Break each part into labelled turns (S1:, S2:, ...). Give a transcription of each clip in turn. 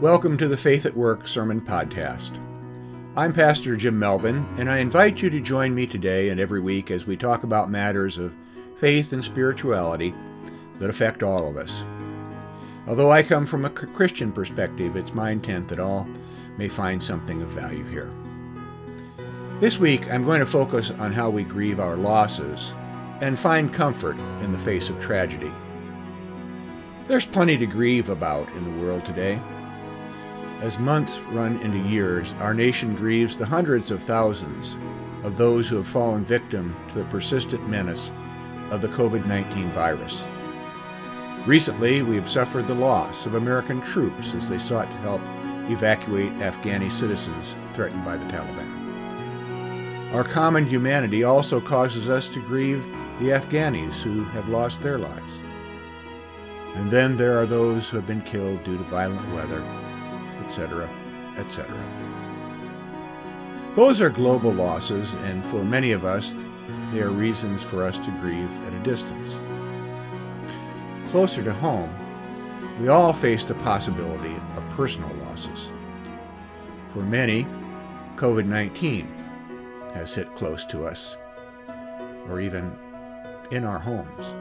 S1: Welcome to the Faith at Work Sermon Podcast. I'm Pastor Jim Melvin, and I invite you to join me today and every week as we talk about matters of faith and spirituality that affect all of us. Although I come from a Christian perspective, it's my intent that all may find something of value here. This week, I'm going to focus on how we grieve our losses and find comfort in the face of tragedy. There's plenty to grieve about in the world today. As months run into years, our nation grieves the hundreds of thousands of those who have fallen victim to the persistent menace of the COVID 19 virus. Recently, we have suffered the loss of American troops as they sought to help evacuate Afghani citizens threatened by the Taliban. Our common humanity also causes us to grieve the Afghanis who have lost their lives. And then there are those who have been killed due to violent weather etc., etc. Those are global losses, and for many of us, they are reasons for us to grieve at a distance. Closer to home, we all face the possibility of personal losses. For many, COVID 19 has hit close to us, or even in our homes.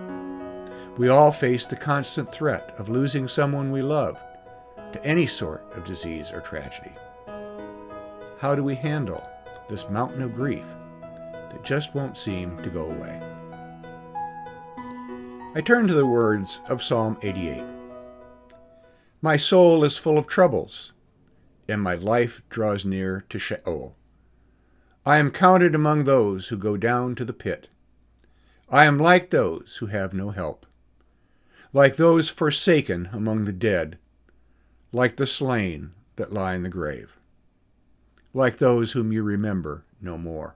S1: We all face the constant threat of losing someone we love to any sort of disease or tragedy. How do we handle this mountain of grief that just won't seem to go away? I turn to the words of Psalm 88. My soul is full of troubles, and my life draws near to Sheol. I am counted among those who go down to the pit. I am like those who have no help, like those forsaken among the dead like the slain that lie in the grave, like those whom you remember no more.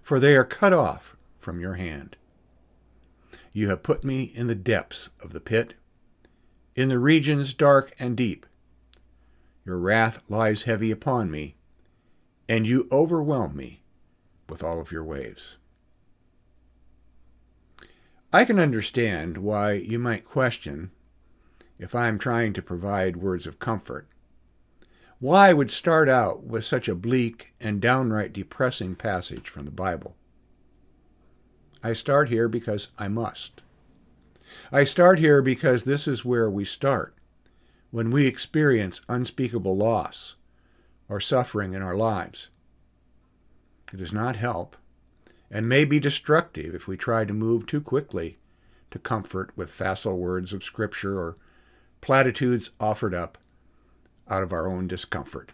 S1: For they are cut off from your hand. You have put me in the depths of the pit, in the regions dark and deep. Your wrath lies heavy upon me, and you overwhelm me with all of your waves. I can understand why you might question if I am trying to provide words of comfort. Why would start out with such a bleak and downright depressing passage from the Bible? I start here because I must. I start here because this is where we start when we experience unspeakable loss or suffering in our lives. It does not help and may be destructive if we try to move too quickly to comfort with facile words of Scripture or platitudes offered up out of our own discomfort.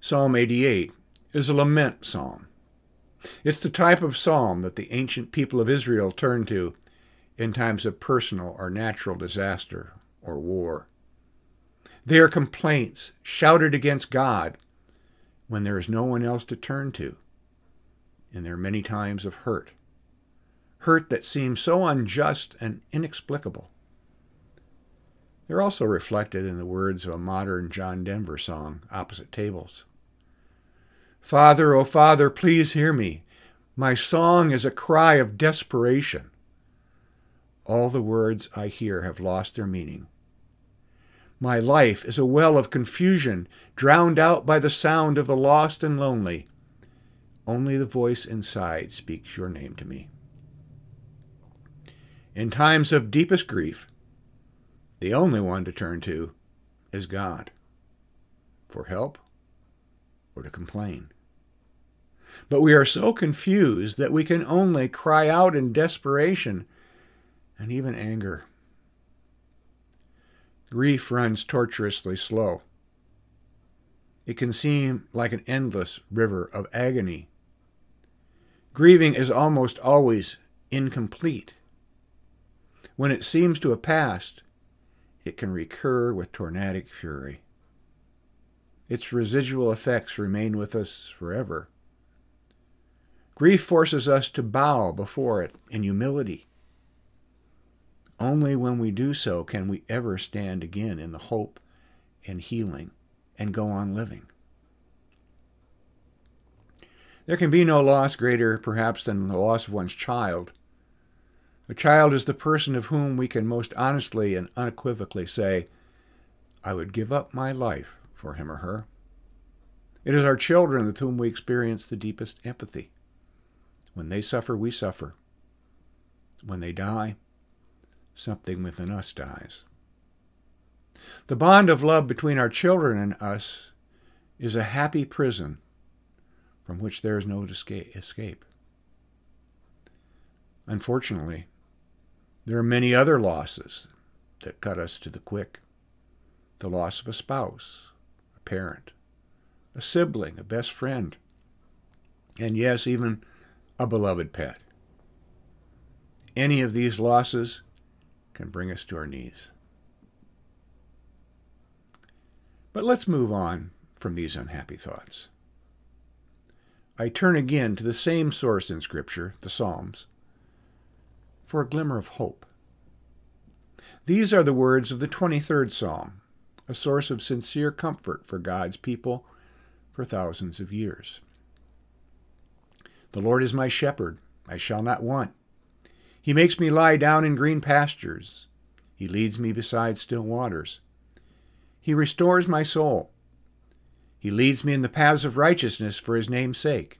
S1: Psalm 88 is a lament psalm. It's the type of psalm that the ancient people of Israel turned to in times of personal or natural disaster or war. They are complaints shouted against God when there is no one else to turn to, in their many times of hurt. Hurt that seems so unjust and inexplicable. They're also reflected in the words of a modern John Denver song, Opposite Tables. Father, O oh Father, please hear me. My song is a cry of desperation. All the words I hear have lost their meaning. My life is a well of confusion, drowned out by the sound of the lost and lonely. Only the voice inside speaks your name to me. In times of deepest grief, the only one to turn to is God for help or to complain. But we are so confused that we can only cry out in desperation and even anger. Grief runs tortuously slow. It can seem like an endless river of agony. Grieving is almost always incomplete. When it seems to have passed, it can recur with tornadic fury. Its residual effects remain with us forever. Grief forces us to bow before it in humility. Only when we do so can we ever stand again in the hope and healing and go on living. There can be no loss greater, perhaps, than the loss of one's child a child is the person of whom we can most honestly and unequivocally say, I would give up my life for him or her. It is our children with whom we experience the deepest empathy. When they suffer, we suffer. When they die, something within us dies. The bond of love between our children and us is a happy prison from which there is no escape. Unfortunately, there are many other losses that cut us to the quick the loss of a spouse, a parent, a sibling, a best friend, and yes, even a beloved pet. Any of these losses can bring us to our knees. But let's move on from these unhappy thoughts. I turn again to the same source in Scripture, the Psalms, for a glimmer of hope. These are the words of the 23rd Psalm, a source of sincere comfort for God's people for thousands of years. The Lord is my shepherd, I shall not want. He makes me lie down in green pastures. He leads me beside still waters. He restores my soul. He leads me in the paths of righteousness for his name's sake.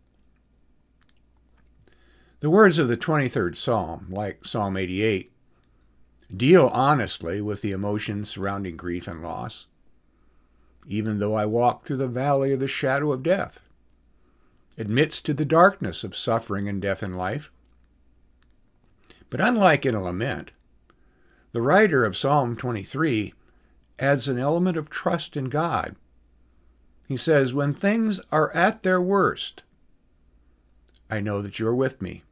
S1: The words of the 23rd Psalm, like Psalm 88, deal honestly with the emotions surrounding grief and loss even though I walk through the valley of the shadow of death, admits to the darkness of suffering and death in life. But unlike in a lament, the writer of Psalm 23 adds an element of trust in God. He says, When things are at their worst, I know that you're with me.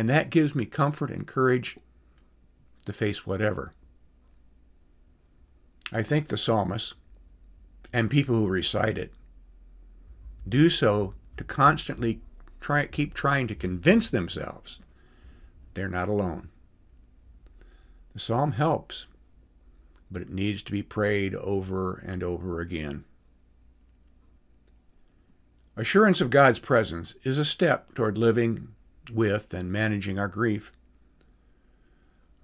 S1: And that gives me comfort and courage to face whatever. I think the psalmist and people who recite it do so to constantly try keep trying to convince themselves they're not alone. The psalm helps, but it needs to be prayed over and over again. Assurance of God's presence is a step toward living with and managing our grief.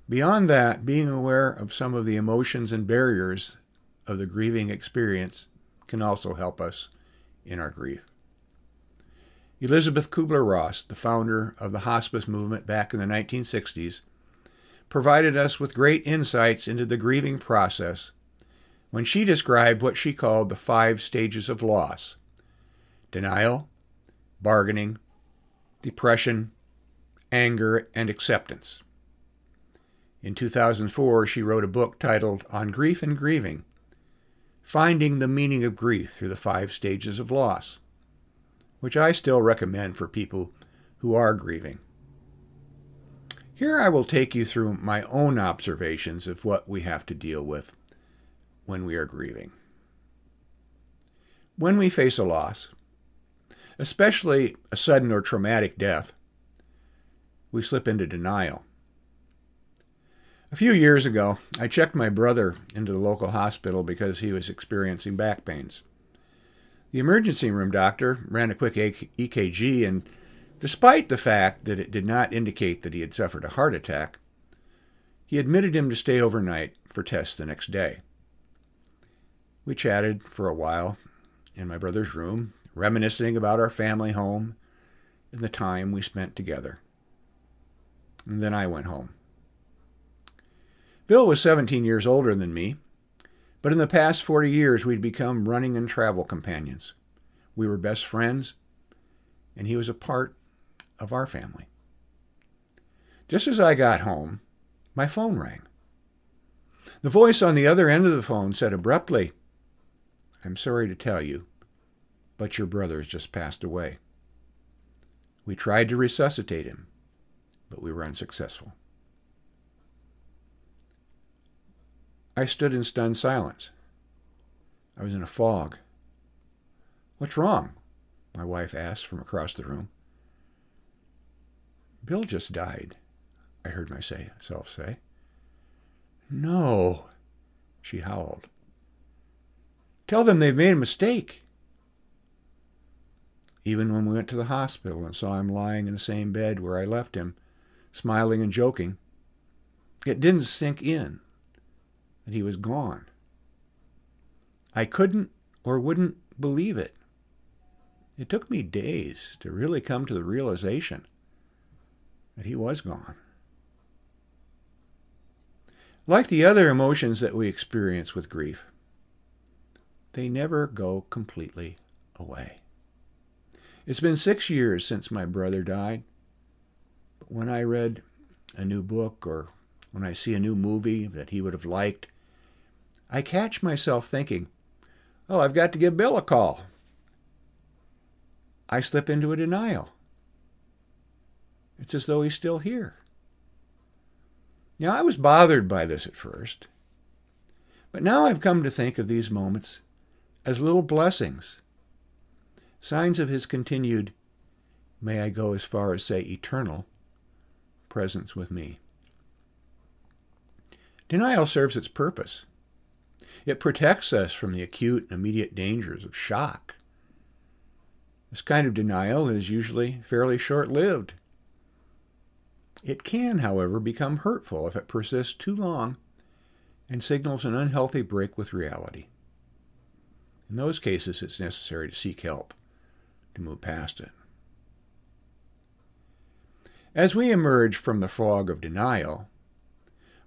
S1: Beyond that, being aware of some of the emotions and barriers of the grieving experience can also help us in our grief. Elisabeth Kubler Ross, the founder of the hospice movement back in the 1960s, provided us with great insights into the grieving process when she described what she called the five stages of loss denial, bargaining, depression, anger, and acceptance. In 2004, she wrote a book titled On Grief and Grieving Finding the Meaning of Grief Through the Five Stages of Loss, which I still recommend for people who are grieving. Here I will take you through my own observations of what we have to deal with when we are grieving. When we face a loss, especially a sudden or traumatic death, we slip into denial. A few years ago, I checked my brother into the local hospital because he was experiencing back pains. The emergency room doctor ran a quick EKG, and despite the fact that it did not indicate that he had suffered a heart attack, he admitted him to stay overnight for tests the next day. We chatted for a while in my brother's room, reminiscing about our family home and the time we spent together. And then I went home. Bill was 17 years older than me, but in the past 40 years we'd become running and travel companions. We were best friends, and he was a part of our family. Just as I got home, my phone rang. The voice on the other end of the phone said abruptly, I'm sorry to tell you, but your brother has just passed away. We tried to resuscitate him, but we were unsuccessful. I stood in stunned silence. I was in a fog. What's wrong? My wife asked from across the room. Bill just died, I heard myself say. No, she howled. Tell them they've made a mistake. Even when we went to the hospital and saw him lying in the same bed where I left him, smiling and joking, it didn't sink in that he was gone. I couldn't or wouldn't believe it. It took me days to really come to the realization that he was gone. Like the other emotions that we experience with grief, they never go completely away. It's been six years since my brother died. When I read a new book or when I see a new movie that he would have liked, I catch myself thinking, oh, I've got to give Bill a call. I slip into a denial. It's as though he's still here. Now, I was bothered by this at first, but now I've come to think of these moments as little blessings, signs of his continued, may I go as far as say eternal, presence with me. Denial serves its purpose. It protects us from the acute and immediate dangers of shock. This kind of denial is usually fairly short lived it can, however, become hurtful if it persists too long and signals an unhealthy break with reality. In those cases, it's necessary to seek help to move past it. As we emerge from the fog of denial,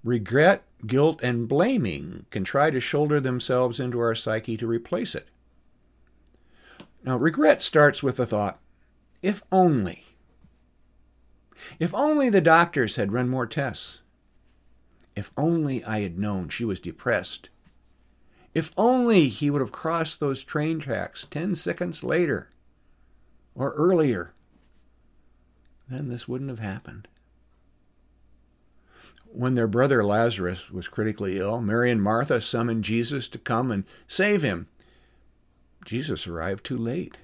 S1: regret, guilt, and blaming can try to shoulder themselves into our psyche to replace it. Now, regret starts with the thought, if only. If only the doctors had run more tests. If only I had known she was depressed. If only he would have crossed those train tracks 10 seconds later or earlier, then this wouldn't have happened. When their brother Lazarus was critically ill, Mary and Martha summoned Jesus to come and save him. Jesus arrived too late.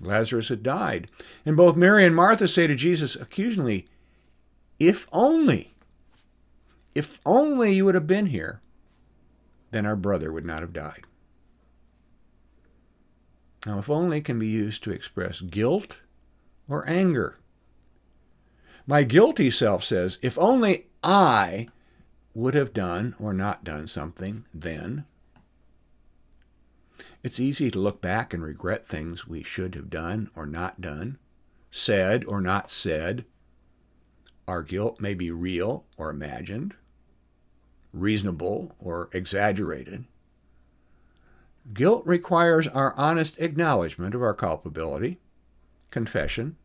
S1: Lazarus had died. And both Mary and Martha say to Jesus accusingly, If only, if only you would have been here, then our brother would not have died. Now, if only can be used to express guilt or anger. My guilty self says, If only I would have done or not done something then, it's easy to look back and regret things we should have done or not done, said or not said. Our guilt may be real or imagined, reasonable or exaggerated. Guilt requires our honest acknowledgement of our culpability, confession,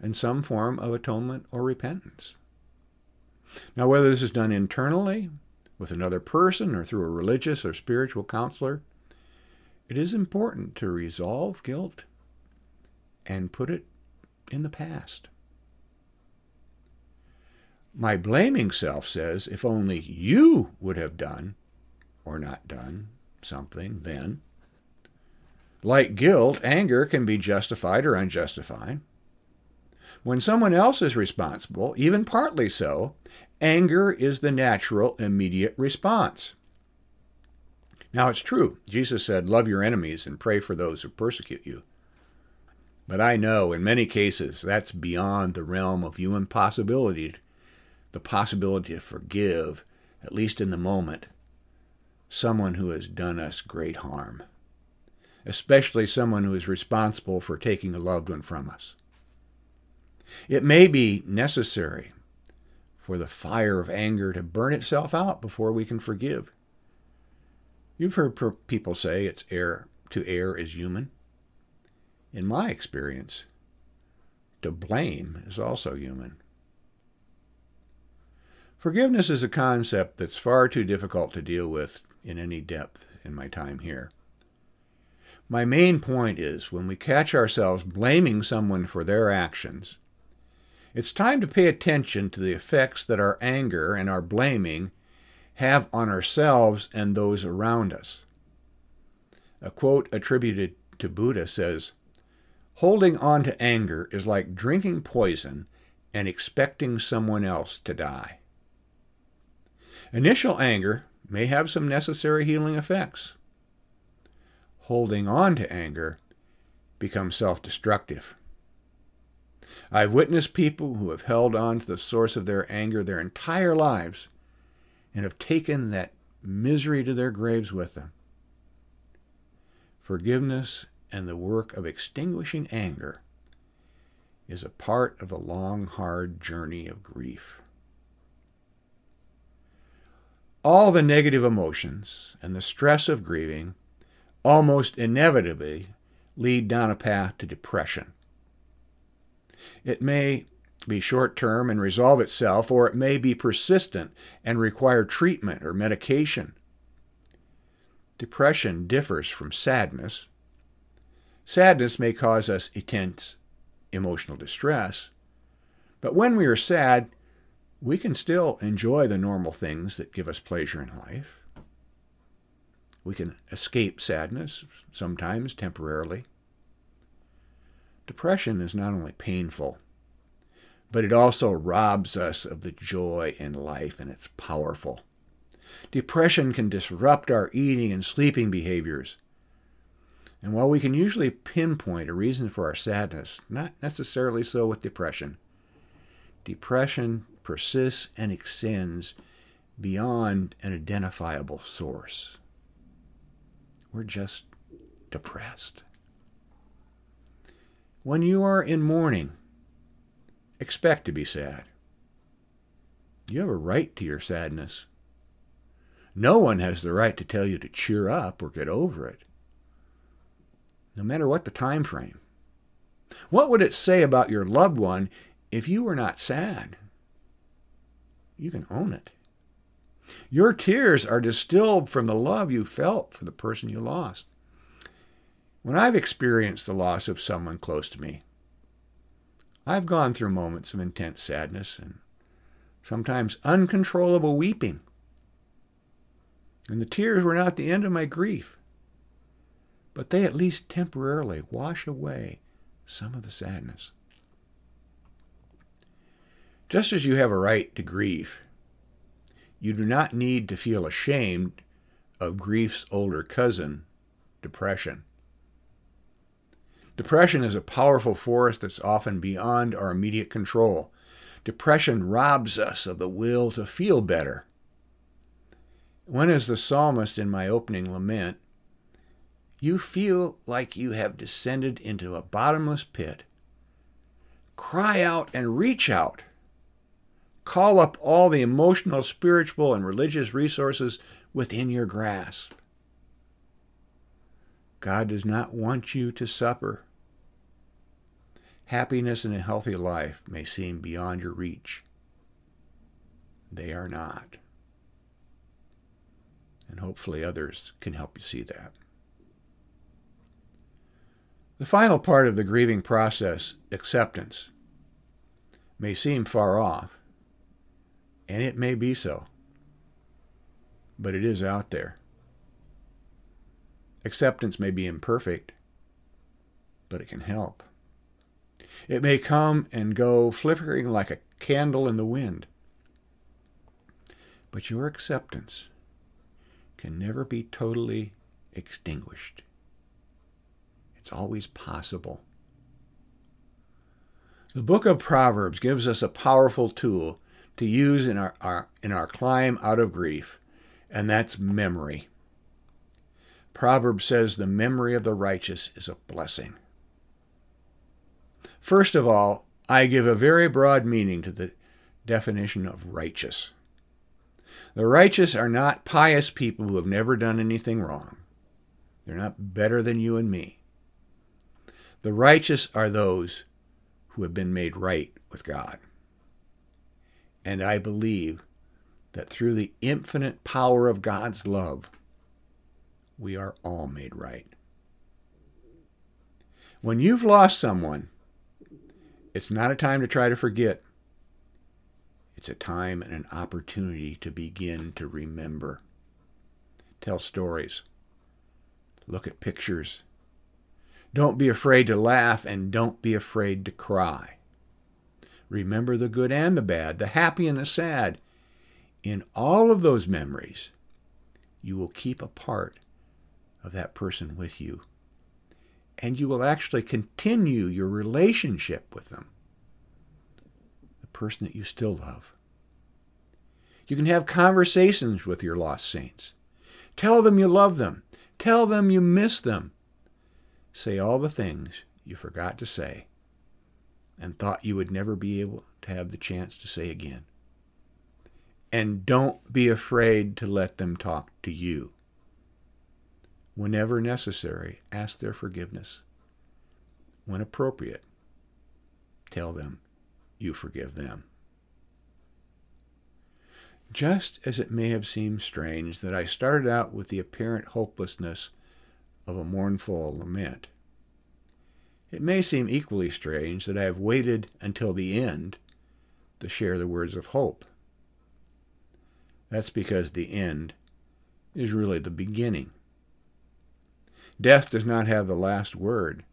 S1: and some form of atonement or repentance. Now, whether this is done internally, with another person, or through a religious or spiritual counselor, it is important to resolve guilt and put it in the past. My blaming self says, if only you would have done or not done something then. Like guilt, anger can be justified or unjustified. When someone else is responsible, even partly so, anger is the natural, immediate response. Now it's true. Jesus said, Love your enemies and pray for those who persecute you. But I know in many cases that's beyond the realm of human possibility, the possibility to forgive, at least in the moment, someone who has done us great harm, especially someone who is responsible for taking a loved one from us. It may be necessary for the fire of anger to burn itself out before we can forgive. You've heard people say it's err to err is human. In my experience, to blame is also human. Forgiveness is a concept that's far too difficult to deal with in any depth in my time here. My main point is when we catch ourselves blaming someone for their actions, it's time to pay attention to the effects that our anger and our blaming have on ourselves and those around us. A quote attributed to Buddha says, Holding on to anger is like drinking poison and expecting someone else to die. Initial anger may have some necessary healing effects. Holding on to anger becomes self destructive. I've witnessed people who have held on to the source of their anger their entire lives and have taken that misery to their graves with them. Forgiveness and the work of extinguishing anger is a part of the long, hard journey of grief. All the negative emotions and the stress of grieving almost inevitably lead down a path to depression. It may be short term and resolve itself, or it may be persistent and require treatment or medication. Depression differs from sadness. Sadness may cause us intense emotional distress, but when we are sad, we can still enjoy the normal things that give us pleasure in life. We can escape sadness, sometimes temporarily. Depression is not only painful, but it also robs us of the joy in life, and it's powerful. Depression can disrupt our eating and sleeping behaviors. And while we can usually pinpoint a reason for our sadness, not necessarily so with depression, depression persists and extends beyond an identifiable source. We're just depressed. When you are in mourning, expect to be sad. You have a right to your sadness. No one has the right to tell you to cheer up or get over it, no matter what the time frame. What would it say about your loved one if you were not sad? You can own it. Your tears are distilled from the love you felt for the person you lost. When I've experienced the loss of someone close to me, I've gone through moments of intense sadness and sometimes uncontrollable weeping. And the tears were not the end of my grief, but they at least temporarily wash away some of the sadness. Just as you have a right to grief, you do not need to feel ashamed of grief's older cousin, depression. Depression is a powerful force that's often beyond our immediate control. Depression robs us of the will to feel better. When, as the psalmist in my opening lament, you feel like you have descended into a bottomless pit, cry out and reach out. Call up all the emotional, spiritual, and religious resources within your grasp. God does not want you to suffer. Happiness and a healthy life may seem beyond your reach. They are not. And hopefully others can help you see that. The final part of the grieving process, acceptance, may seem far off, and it may be so, but it is out there. Acceptance may be imperfect, but it can help. It may come and go, flickering like a candle in the wind. But your acceptance can never be totally extinguished. It's always possible. The book of Proverbs gives us a powerful tool to use in our, our, in our climb out of grief, and that's memory. Proverbs says the memory of the righteous is a blessing. First of all, I give a very broad meaning to the definition of righteous. The righteous are not pious people who have never done anything wrong. They're not better than you and me. The righteous are those who have been made right with God. And I believe that through the infinite power of God's love, we are all made right. When you've lost someone, it's not a time to try to forget. It's a time and an opportunity to begin to remember. Tell stories. Look at pictures. Don't be afraid to laugh and don't be afraid to cry. Remember the good and the bad, the happy and the sad. In all of those memories, you will keep a part of that person with you. And you will actually continue your relationship with them, the person that you still love. You can have conversations with your lost saints. Tell them you love them. Tell them you miss them. Say all the things you forgot to say and thought you would never be able to have the chance to say again. And don't be afraid to let them talk to you. Whenever necessary, ask their forgiveness. When appropriate, tell them you forgive them. Just as it may have seemed strange that I started out with the apparent hopelessness of a mournful lament, it may seem equally strange that I have waited until the end to share the words of hope. That's because the end is really the beginning. Death does not have the last word.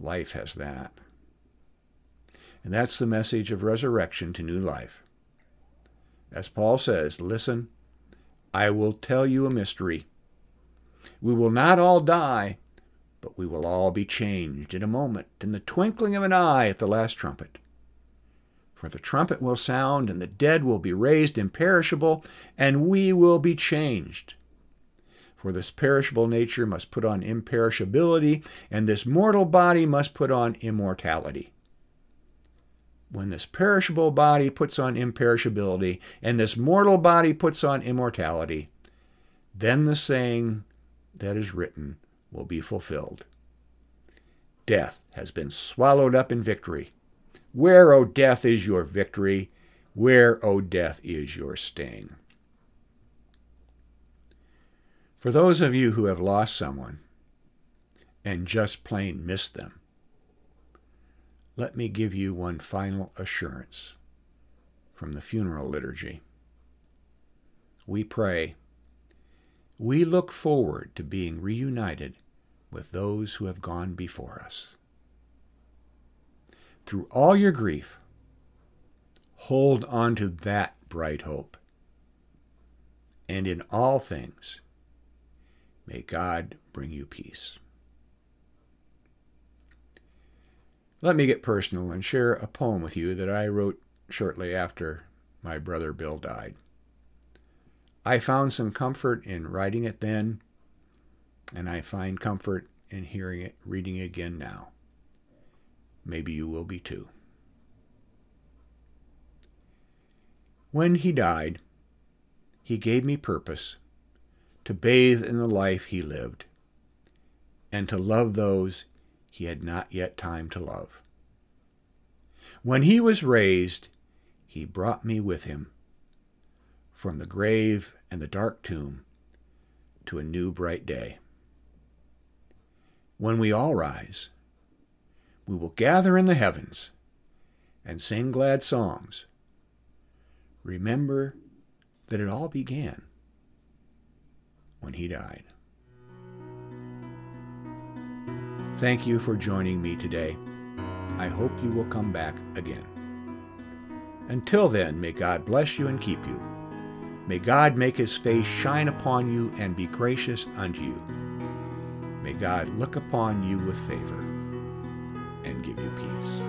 S1: Life has that. And that's the message of resurrection to new life. As Paul says, listen, I will tell you a mystery. We will not all die, but we will all be changed in a moment, in the twinkling of an eye at the last trumpet. For the trumpet will sound, and the dead will be raised imperishable, and we will be changed. For this perishable nature must put on imperishability, and this mortal body must put on immortality when this perishable body puts on imperishability and this mortal body puts on immortality, then the saying that is written will be fulfilled. Death has been swallowed up in victory. Where, O death, is your victory? Where, O death, is your sting? For those of you who have lost someone and just plain missed them, let me give you one final assurance from the funeral liturgy. We pray, we look forward to being reunited with those who have gone before us. Through all your grief, hold on to that bright hope. And in all things, may God bring you peace. Let me get personal and share a poem with you that I wrote shortly after my brother Bill died. I found some comfort in writing it then, and I find comfort in hearing it, reading it again now. Maybe you will be too. When he died, he gave me purpose to bathe in the life he lived and to love those he had not yet time to love. When he was raised, he brought me with him from the grave and the dark tomb to a new bright day. When we all rise, we will gather in the heavens and sing glad songs. Remember that it all began when he died. Thank you for joining me today. I hope you will come back again. Until then, may God bless you and keep you. May God make his face shine upon you and be gracious unto you. May God look upon you with favor and give you peace.